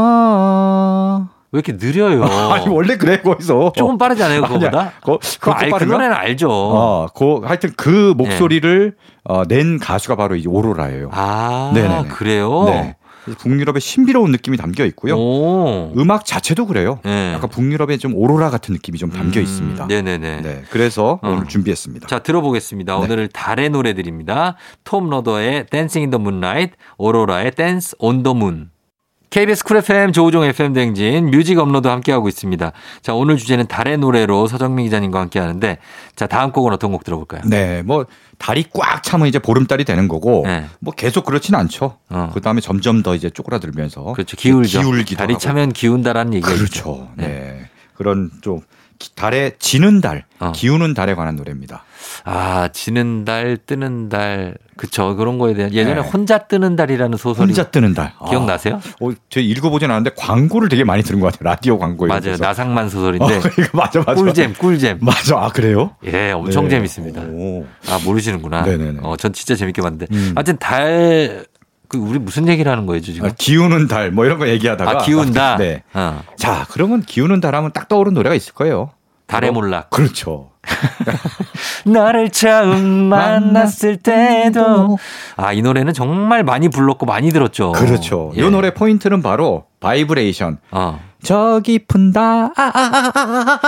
아. 왜 이렇게 느려요? 아니 원래 그래 거기서. 조금 빠르지 않아요, 그거보다? 그, 그거 알, 그? 노래는 알죠. 어, 그 하여튼 그 목소리를 어, 낸 가수가 바로 이 오로라예요. 아, 네네네. 그래요? 네. 북유럽의 신비로운 느낌이 담겨 있고요. 오. 음악 자체도 그래요. 네. 약간 북유럽의 좀 오로라 같은 느낌이 좀 담겨 음, 있습니다. 네네네. 네, 그래서 어. 오늘 준비했습니다. 자, 들어보겠습니다. 네. 오늘 달의 노래들입니다. Toploader의 Dancing in the Moonlight, 오로라의 Dance on the Moon. KBS 쿨 FM 조우종 FM 대행진 뮤직 업로드 함께하고 있습니다. 자, 오늘 주제는 달의 노래로 서정민 기자님과 함께 하는데 자, 다음 곡은 어떤 곡 들어볼까요? 네, 뭐 달이 꽉 차면 이제 보름달이 되는 거고 네. 뭐 계속 그렇진 않죠. 어. 그 다음에 점점 더 이제 쪼그라들면서 그렇죠. 기울죠. 기울기도 달이. 차면 기운다라는 얘기가. 그렇죠. 네. 그런 좀 기- 달에 지는 달, 어. 기우는 달에 관한 노래입니다. 아, 지는 달, 뜨는 달. 그쵸. 그런 거에 대한 예전에 네. 혼자 뜨는 달이라는 소설이 혼자 뜨는 달. 기억나세요? 아, 어, 저 읽어보진 않았는데 광고를 되게 많이 들은 것 같아요. 라디오 광고. 이런 맞아요. 데서. 나상만 어, 소설인데 이거 맞아, 맞아. 꿀잼, 꿀잼. 맞아. 아, 그래요? 예, 엄청 네. 재밌습니다. 오. 아, 모르시는구나. 네네네. 어, 전 진짜 재밌게 봤는데. 음. 하여튼 달, 그, 우리 무슨 얘기를 하는 거예요, 지금? 아, 기우는 달, 뭐 이런 거 얘기하다가. 아, 기운다? 네. 어. 자, 그러면 기우는 달 하면 딱 떠오르는 노래가 있을 거예요. 달의 어? 몰락. 그렇죠. 너를 처음 만났을 때도. 아, 이 노래는 정말 많이 불렀고 많이 들었죠. 그렇죠. 예. 이 노래 포인트는 바로 바이브레이션. 어. 저 깊은 아, 아, 아.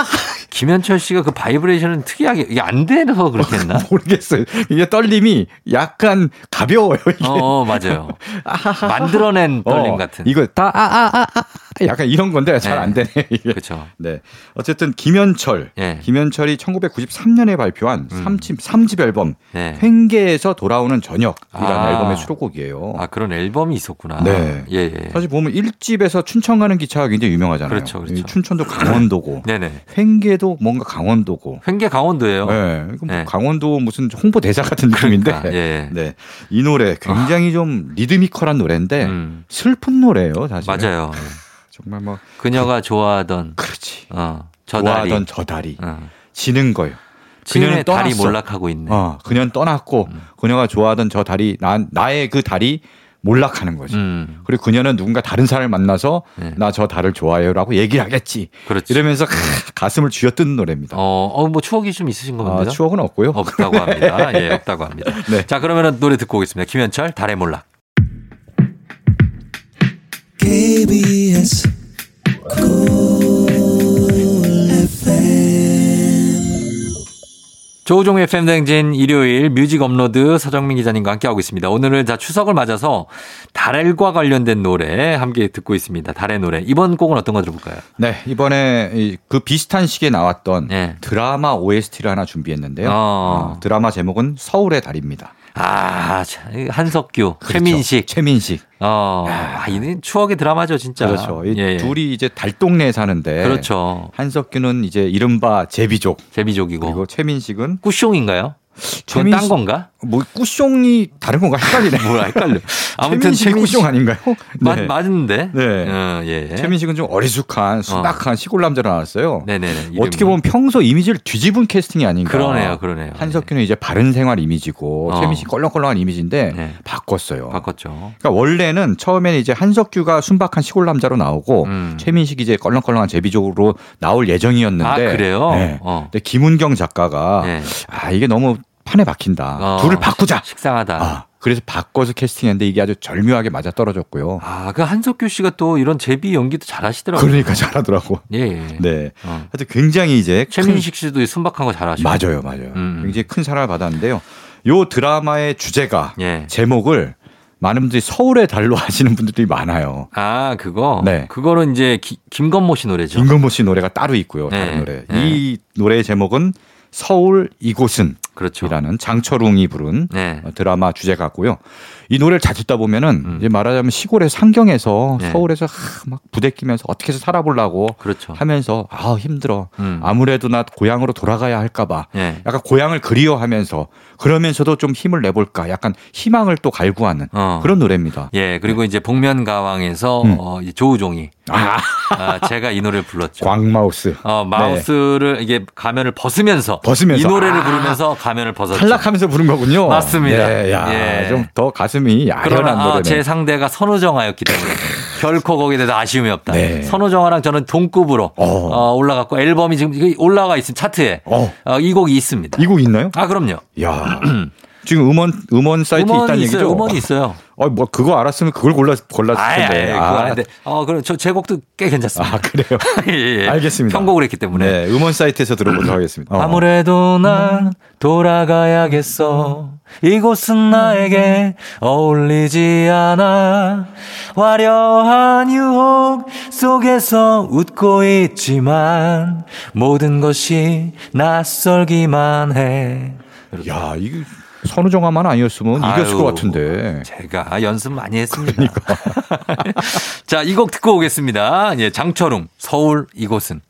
김현철 씨가 그 바이브레이션은 특이하게, 이게 안 돼서 그렇게 했나? 모르겠어요. 이게 떨림이 약간 가벼워요. 이게. 어, 어, 맞아요. 만들어낸 떨림 어, 같은. 이거 다, 아, 아, 아, 아, 약간 이런 건데 잘 네. 안 되네. 그렇죠. 네. 어쨌든 김현철. 예. 김현철이 1993년에 발표한 음. 삼 3집, 3집 앨범 네. 횡계에서 돌아오는 저녁이라는 아. 앨범의 수록곡이에요. 아 그런 앨범이 있었구나. 네. 예, 예. 사실 보면 1집에서 춘천 가는 기차가 굉장히 유명하잖아요. 그렇죠, 그렇죠. 이 춘천도 강원도고 네네. 횡계도 뭔가 강원도고. 횡계 강원도예요. 네. 네. 강원도 무슨 홍보 대사 같은 느낌인데. 그러니까, 예. 네. 이 노래 굉장히 좀 리드미컬한 노래인데 음, 슬픈 노래예요, 사실. 맞아요. 정말 뭐 그녀가 좋아하던 그렇지. 어, 저 다리. 좋아하던 저 다리 어. 지는 거예요. 그녀는 다리 떠났어. 몰락하고 있네. 어, 그녀는 떠났고 음. 그녀가 좋아하던 저 다리 나, 나의 그 다리 몰락하는 거지. 음, 그리고 그녀는 누군가 다른 사람을 만나서 네. 나저 달을 좋아해요라고 얘기를 하겠지. 그렇지. 이러면서 가슴을 쥐어뜯는 노래입니다. 어, 어, 뭐 추억이 좀 있으신 아, 겁니다. 추억은 없고요. 없다고 합니다. 예, 없다고 합니다. 네. 자, 그러면 노래 듣고 오겠습니다. 김현철, 달의 몰락. KBS 조우종의 FM 대행진 일요일 뮤직 업로드 서정민 기자님과 함께하고 있습니다. 오늘은 자 추석을 맞아서 달과 관련된 노래 함께 듣고 있습니다. 달의 노래. 이번 곡은 어떤 거 들어볼까요? 네, 이번에 이- 그 비슷한 시기에 나왔던 네. 드라마 OST를 하나 준비했는데요. 어. 어, 드라마 제목은 서울의 달입니다. 아, 자, 한석규, 그렇죠. 최민식. 최민식. 어, 아, 이는 추억의 드라마죠, 진짜. 그렇죠. 이 예, 예. 둘이 이제 달동네에 사는데 그렇죠. 한석규는 이제 이른바 제비족 제비족이고. 그리고 최민식은 꾸숑인가요? 그건 딴 건가? 뭐 꾸숑이 다른 건가 헷갈리네. 뭐야, 헷갈려. 아무튼 최민식. 꾸숑 아닌가요? 맞, 네. 맞는데? 네. 어, 예. 최민식은 좀 어리숙한 순박한 시골 남자로 나왔어요. 네네네. 어떻게 이름이. 보면 평소 이미지를 뒤집은 캐스팅이 아닌가. 그러네요, 그러네요. 한석규는 이제 바른 생활 이미지고 어. 최민식 껄렁껄렁한 이미지인데 네. 바꿨어요. 바꿨죠. 그러니까 원래는 처음에는 이제 한석규가 순박한 시골 남자로 나오고 음. 최민식이 이제 껄렁껄렁한 제비족으로 나올 예정이었는데 아, 그래요? 네. 어. 근데 김은경 작가가 네. 아 이게 너무 판에 박힌다. 어, 둘을 바꾸자. 식상하다. 아, 그래서 바꿔서 캐스팅했는데 이게 아주 절묘하게 맞아 떨어졌고요. 아, 그 한석규 씨가 또 이런 제비 연기도 잘하시더라고요. 그러니까 잘하더라고. 예. 예. 네. 어. 하여튼 굉장히 이제 최민식 씨도 순박한 거 큰, 잘하시고. 맞아요, 맞아요. 음. 굉장히 큰 사랑을 받았는데요. 요 드라마의 주제가 예. 제목을 많은 분들이 서울의 달로 하시는 분들이 많아요. 아, 그거? 네. 그거는 이제 기- 김건모 씨 노래죠. 김건모 씨 노래가 따로 있고요. 네. 다른 노래. 네. 이 노래의 제목은 서울 이곳은 그렇죠. 이라는 장철웅이 부른 네. 어, 드라마 주제 같고요. 이 노래를 잘 듣다 보면은 음. 이제 말하자면 시골의 상경에서 네. 서울에서 하, 막 부대끼면서 어떻게 해서 살아보려고 그렇죠. 하면서 아 힘들어. 음. 아무래도 나 고향으로 돌아가야 할까봐. 예. 약간 고향을 그리워하면서 그러면서도 좀 힘을 내볼까. 약간 희망을 또 갈구하는 어. 그런 노래입니다. 예, 그리고 이제 복면가왕에서 음. 어, 조우종이 아 아, 제가 이 노래를 불렀죠. 광마우스. 어, 마우스를 이게 가면을 벗으면서 벗으면서. 이 노래를 아. 부르면서 가면을 벗었죠. 탈락하면서 부른 거군요. 맞습니다. 네, 야, 예. 좀더 가슴 이 야련한 그러나 어, 노래네. 제 상대가 선우정아였기 때문에 결코 거기에 대해서 아쉬움이 없다. 네. 선우정아랑 저는 동급으로 어. 어, 올라갔고 앨범이 지금 올라가 있은 차트에 어. 어, 이 곡이 있습니다. 이 곡 있나요? 아 그럼요. 야. 지금 음원 음원 사이트 음원이 있다는 있어요. 얘기죠. 음원이 있어요. 어, 뭐 그거 알았으면 그걸 골라 골랐을 텐데. 그거 아닌데. 어 그럼 저 제 곡도 꽤 괜찮습니다. 아, 그래요. 예, 예. 알겠습니다. 편곡을 했기 때문에. 네, 음원 사이트에서 들어보도록 하겠습니다. 어. 아무래도 난 돌아가야겠어. 이곳은 나에게 어울리지 않아. 화려한 유혹 속에서 웃고 있지만 모든 것이 낯설기만 해. 야, 이게 선우정아만 아니었으면 이겼을 아유, 것 같은데. 제가 연습 많이 했습니다. 자, 이 곡 듣고 오겠습니다. 예, 장철웅, 서울 이곳은.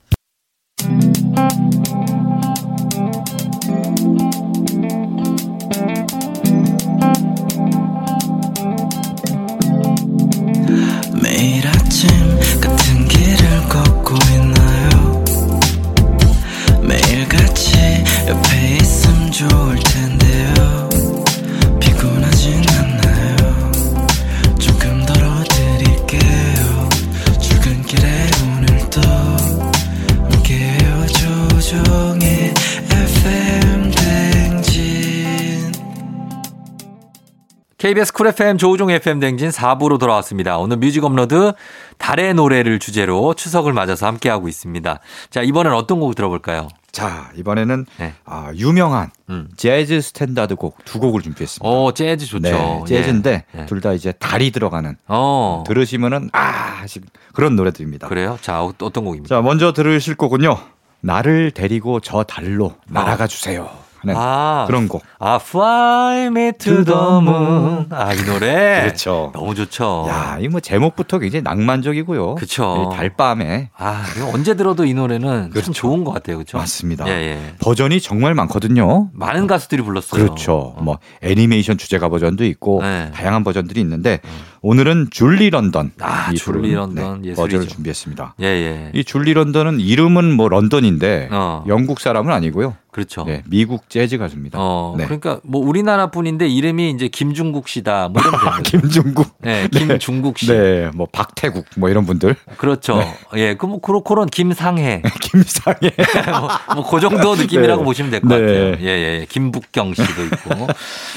KBS 쿨 FM 조우종 FM 대행진 4부로 돌아왔습니다. 오늘 뮤직 업로드 달의 노래를 주제로 추석을 맞아서 함께하고 있습니다. 자, 이번엔 어떤 곡 들어볼까요? 자, 이번에는 네. 아, 유명한 음. 재즈 스탠다드 곡 두 곡을 준비했습니다. 어, 재즈 좋죠. 네, 재즈인데 예. 예. 둘다 이제 달이 들어가는 어. 들으시면은 아 하실 그런 노래들입니다. 그래요? 자, 어- 어떤 곡입니까? 자, 먼저 들으실 곡은요. 나를 데리고 저 달로 날아가 주세요. 하는 아, 그런 곡. 아, Fly Me to the Moon. 아, 이 노래. 그렇죠. 너무 좋죠. 야, 이 뭐 제목부터 굉장히 낭만적이고요. 이 달밤에 아, 언제 들어도 이 노래는 그렇죠. 참 좋은 것 같아요. 그렇죠? 맞습니다. 예, 예. 버전이 정말 많거든요. 많은 가수들이 불렀어요. 그렇죠. 뭐 애니메이션 주제가 버전도 있고 네. 다양한 버전들이 있는데 오늘은 줄리 런던 아, 이 줄리 부른, 런던 네. 버전을 준비했습니다. 예, 예. 이 줄리 런던은 이름은 뭐 런던인데 어. 영국 사람은 아니고요. 그렇죠. 네, 미국 재즈 가수입니다. 어, 네. 그러니까 뭐 우리나라 분인데 이름이 이제 김중국 씨다. 뭐 되는 거죠. 김중국, 네, 김중국 씨. 네, 뭐 박태국 뭐 이런 분들, 그렇죠. 예, 그뭐 그런 김상해. 김상해, 뭐그 정도 느낌이라고 네. 보시면 될것 네. 같아요. 예, 예. 김북경 씨도 있고.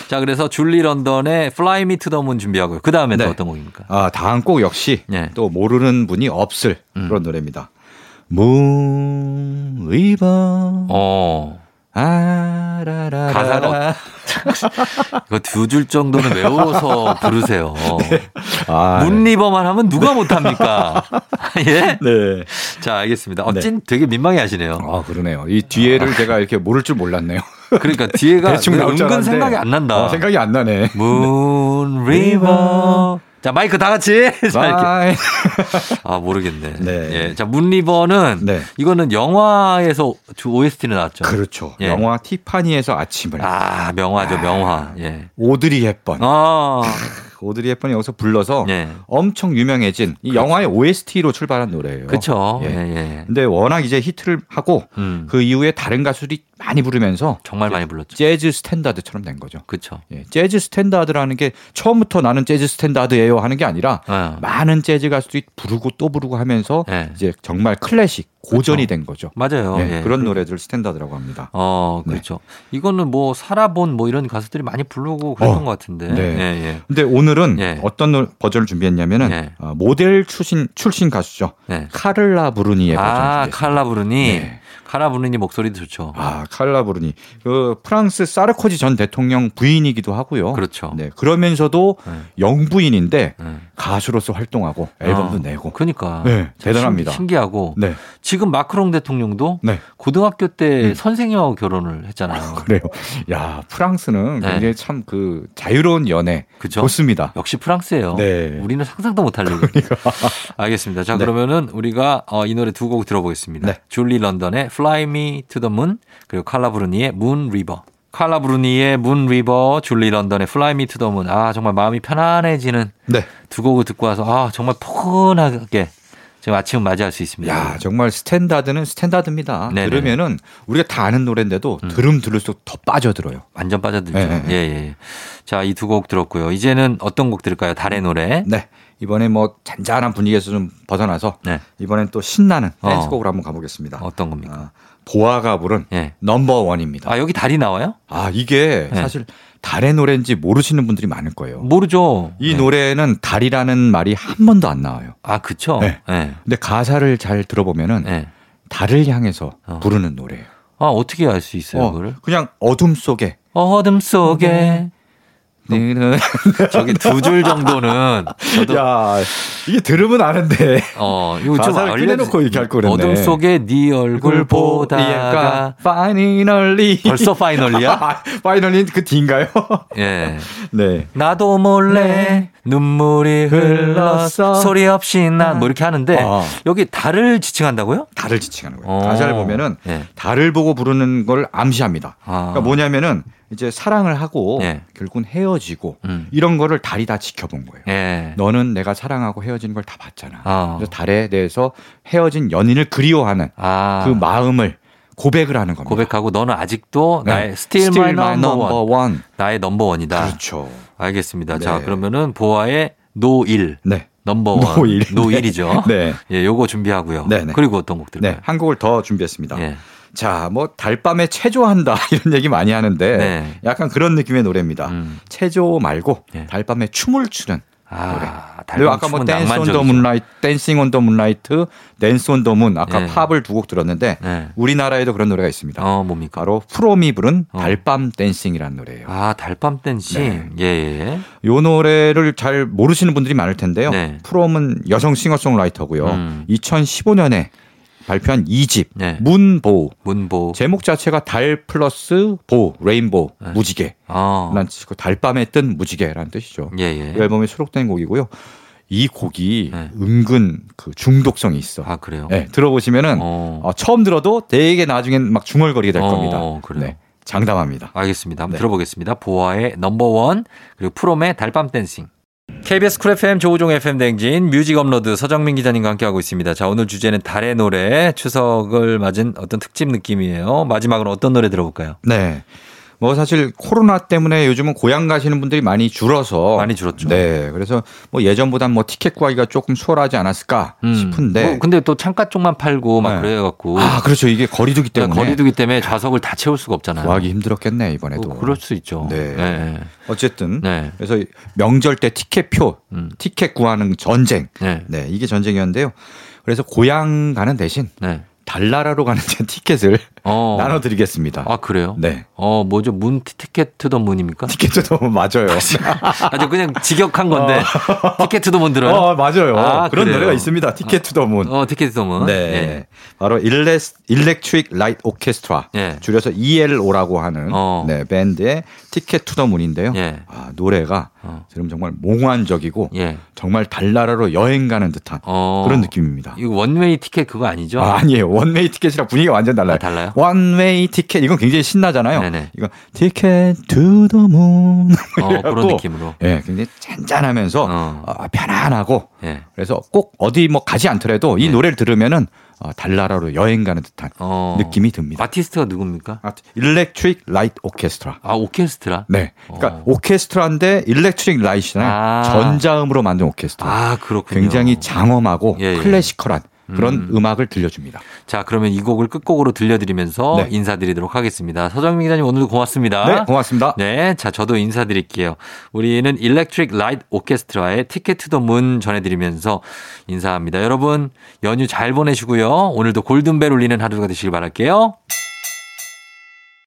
자, 그래서 줄리 런던의 Fly Me to the Moon 준비하고요. 그 다음에 또 네. 어떤 곡입니까? 아 다음 곡 역시 네. 또 모르는 분이 없을 음. 그런 노래입니다. Moon River 어. 아라라라 가사가 이거 두 줄 정도는 외워서 부르세요. 아, 문리버만 하면 누가 못합니까? 예? 네. 자, 알겠습니다. 어, 네. 찐 되게 민망해 하시네요. 아 그러네요. 이 뒤에를 제가 이렇게 모를 줄 몰랐네요. 그러니까 뒤에가 은근 생각이 안 난다. 어, 생각이 안 나네. 문 리버. 자, 마이크 다 같이. 자, 이렇게. 아, 모르겠네. 네. 예. 자, 문리버는 네. 이거는 영화에서 주 OST는 나왔죠. 그렇죠. 예. 영화 티파니에서 아침을 아, 명화죠, 명화. 예. 오드리 헵번. 아, 오드리 헵번이 여기서 불러서 예. 엄청 유명해진 이 영화의 OST로 출발한 노래예요. 그쵸. 예, 예. 예. 근데 워낙 이제 히트를 하고 음. 그 이후에 다른 가수들이 많이 부르면서 정말 많이 불렀죠. 재즈 스탠다드처럼 된 거죠. 그쵸. 예, 재즈 스탠다드라는 게 처음부터 나는 재즈 스탠다드예요 하는 게 아니라 어. 많은 재즈 가수들이 부르고 또 부르고 하면서 예. 이제 정말 클래식 고전이 그렇죠. 된 거죠. 맞아요. 예, 예. 그런 노래들 스탠다드라고 합니다. 어, 네. 그렇죠. 이거는 뭐 사라 본 뭐 이런 가수들이 많이 부르고 그랬던 어, 것 같은데. 네. 예, 예. 근데 오늘은 예. 어떤 노- 버전을 준비했냐면은 예. 어, 모델 출신 출신 가수죠. 네. 카를라 브루니의 버전 아. 칼라 브루니. 네. 칼라 브루니 목소리도 좋죠. 아, 칼라 브루니. 그 프랑스 사르코지 전 대통령 부인이기도 하고요. 그렇죠. 네. 그러면서도 네. 영부인인데 네. 가수로서 활동하고 앨범도 어, 내고. 그러니까. 네, 참 대단합니다. 신- 신기하고. 네. 지금 마크롱 대통령도 네. 고등학교 때 음. 선생님하고 결혼을 했잖아요. 그래요. 야, 프랑스는 네. 굉장히 참 그 자유로운 연애 그죠? 좋습니다. 역시 프랑스예요. 네. 우리는 상상도 못할 얘기. 알겠습니다. 자, 네. 그러면은 우리가 어, 이 노래 두 곡 들어보겠습니다. 네. 줄리 런던의 Fly Me to the Moon 그리고 칼라 브루니의 Moon River. 칼라 브루니의 Moon River, 줄리 런던의 Fly Me to the Moon. 아, 정말 마음이 편안해지는 네. 두 곡을 듣고 와서 아, 정말 포근하게 지금 아침을 맞이할 수 있습니다. 야, 정말 스탠다드는 스탠다드입니다. 네네. 들으면은 우리가 다 아는 노래인데도 음. 들음 들을수록 더 빠져들어요. 완전 빠져들죠. 네. 예, 예. 자, 이 두 곡 들었고요. 이제는 어떤 곡 들을까요? 달의 노래. 네. 이번에 뭐 잔잔한 분위기에서 좀 벗어나서 네. 이번엔 또 신나는 어. 댄스곡으로 한번 가보겠습니다. 어떤 겁니까? 아, 보아가 부른 예. Number One입니다. 아, 여기 달이 나와요? 아, 이게 네. 사실 달의 노래인지 모르시는 분들이 많을 거예요. 모르죠. 이 네. 노래는 달이라는 말이 한 번도 안 나와요. 아, 그쵸? 네. 네. 근데 가사를 잘 들어보면은 네. 달을 향해서 어. 부르는 노래예요. 아, 어떻게 알 수 있어요, 어, 그거를? 그냥 어둠 속에 어둠 속에. 저기 두 줄 정도는 저도 야 이게 들으면 아는데 어 이거 좀 가사를 알려 꺼내놓고 얘기할 거랬네. 어둠 속에 네 얼굴 보다가 finally 벌써 final이야? finally 그 뒤인가요? 예. 네. 나도 몰래 눈물이 흘렀어. 소리 없이 난뭐 이렇게 하는데 아. 여기 달을 지칭한다고요? 달을 지칭하는 거예요. 어. 가사를 보면은 예. 달을 보고 부르는 걸 암시합니다. 아. 그러니까 뭐냐면은 이제 사랑을 하고 예. 결국은 헤어지고 음. 이런 거를 달이 다 지켜본 거예요. 예. 너는 내가 사랑하고 헤어지는 걸다 봤잖아. 아. 그래서 달에 대해서 헤어진 연인을 그리워하는 아. 그 마음을 고백을 하는 겁니다. 고백하고 너는 아직도 네. 나의 still, my Still number one. one. 나의 넘버 원이다. 그렇죠. 알겠습니다. 네. 자, 그러면은 보아의 노일 네. 넘버원 노일. 노일이죠. 네. 예, 요거 준비하고요. 네, 네. 그리고 어떤 곡들까요? 네. 한 곡을 더 준비했습니다. 예. 자, 뭐 달밤에 체조한다 이런 얘기 많이 하는데 네. 약간 그런 느낌의 노래입니다. 음. 체조 말고 예. 달밤에 춤을 추는 아, 그리고 아까 뭐 Dance on the moonlight, dancing on the moonlight, Dance on the moon 아까 예. 팝을 두 곡 들었는데 네. 우리나라에도 그런 노래가 있습니다. 어, 뭡니까? 바로 프롬이 부른 어. 달밤 댄싱이라는 노래예요. 아, 달밤 댄싱. 예, 예. 요 노래를 잘 모르시는 분들이 많을 텐데요. 네. 프롬은 여성 싱어송라이터고요. 음. 2015년에 발표한 2집 네. Moonbow moonbow. 제목 자체가 달 플러스 bow rainbow 네. 무지개 어. 란 뜻이고 달밤에 뜬 무지개라는 뜻이죠. 예, 예. 이 앨범에 수록된 곡이고요. 이 곡이 네. 은근 그 중독성이 있어. 아, 그래요? 네, 들어보시면은 어. 어, 처음 들어도 되게 나중엔 막 중얼거리게 될 어, 겁니다. 그래요? 네, 장담합니다. 알겠습니다. 한번 네. 들어보겠습니다. 보아의 넘버원 그리고 프롬의 달밤 댄싱. KBS 쿨 FM 조우종 FM 대행진 뮤직 업로드 서정민 기자님과 함께하고 있습니다. 자 오늘 주제는 달의 노래 추석을 맞은 어떤 특집 느낌이에요. 마지막으로 어떤 노래 들어볼까요? 네. 뭐 사실 코로나 때문에 요즘은 고향 가시는 분들이 많이 줄어서 많이 줄었죠. 네. 그래서 뭐 예전보단 뭐 티켓 구하기가 조금 수월하지 않았을까 싶은데 뭐 근데 또 창가 쪽만 팔고 막 네. 그래 갖고 아, 그렇죠. 이게 거리두기 그러니까 때문에 거리두기 때문에 좌석을 다 채울 수가 없잖아요. 구하기 힘들었겠네, 이번에도. 뭐 그럴 수 있죠. 네. 네. 어쨌든 네. 그래서 명절 때 티켓표, 음. 티켓 구하는 전쟁. 네. 네, 이게 전쟁이었는데요. 그래서 고향 가는 대신 네. 달나라로 가는 티켓을 어. 나눠드리겠습니다. 아 그래요? 네. 어 뭐죠? moon ticket to the moon입니까? Ticket to the moon 맞아요. 아주 그냥 직역한 건데 Ticket to the Moon 들어요? 어, 맞아요. 아, 그런 그래요? 노래가 있습니다. Ticket to the Moon. 어, Ticket to the Moon. 네. 예. 바로 일레, 일렉트릭 라이트 오케스트라. 예. 줄여서 ELO라고 하는 어. 네, 밴드의 Ticket to the Moon인데요. 예. 아, 노래가 어. 지금 정말 몽환적이고 예. 정말 달나라로 여행 가는 듯한 어. 그런 느낌입니다. 이거 One Way Ticket 그거 아니죠? 아, 아니에요. One Way Ticket이랑 분위기가 완전 달라요. 아, 달라요? One Way Ticket 이건 굉장히 신나잖아요. 네네. 이거 Ticket to the Moon. 어, 그런 느낌으로. 예, 굉장히 잔잔하면서 어. 어, 편안하고 예. 그래서 꼭 어디 뭐 가지 않더라도 이 네. 노래를 들으면은 어, 달나라로 여행 가는 듯한 어. 느낌이 듭니다. 아티스트가 누굽니까? 일렉트릭 라이트 오케스트라. 아, 오케스트라? 네. 그러니까 어. 오케스트라인데 electric light잖아요. 아. 전자음으로 만든 오케스트라. 아, 그렇군요. 굉장히 장엄하고 예, 예. classical한 그런 음. 음. 악을 들려줍니다. 자, 그러면 이 곡을 끝곡으로 들려드리면서 네. 인사드리도록 하겠습니다. 서정민 기자님 오늘도 고맙습니다. 네, 고맙습니다. 네, 자 저도 인사드릴게요. 우리는 일렉트릭 라이트 오케스트라의 Ticket to the Moon 전해드리면서 인사합니다. 여러분 연휴 잘 보내시고요. 오늘도 골든벨 울리는 하루가 되시길 바랄게요.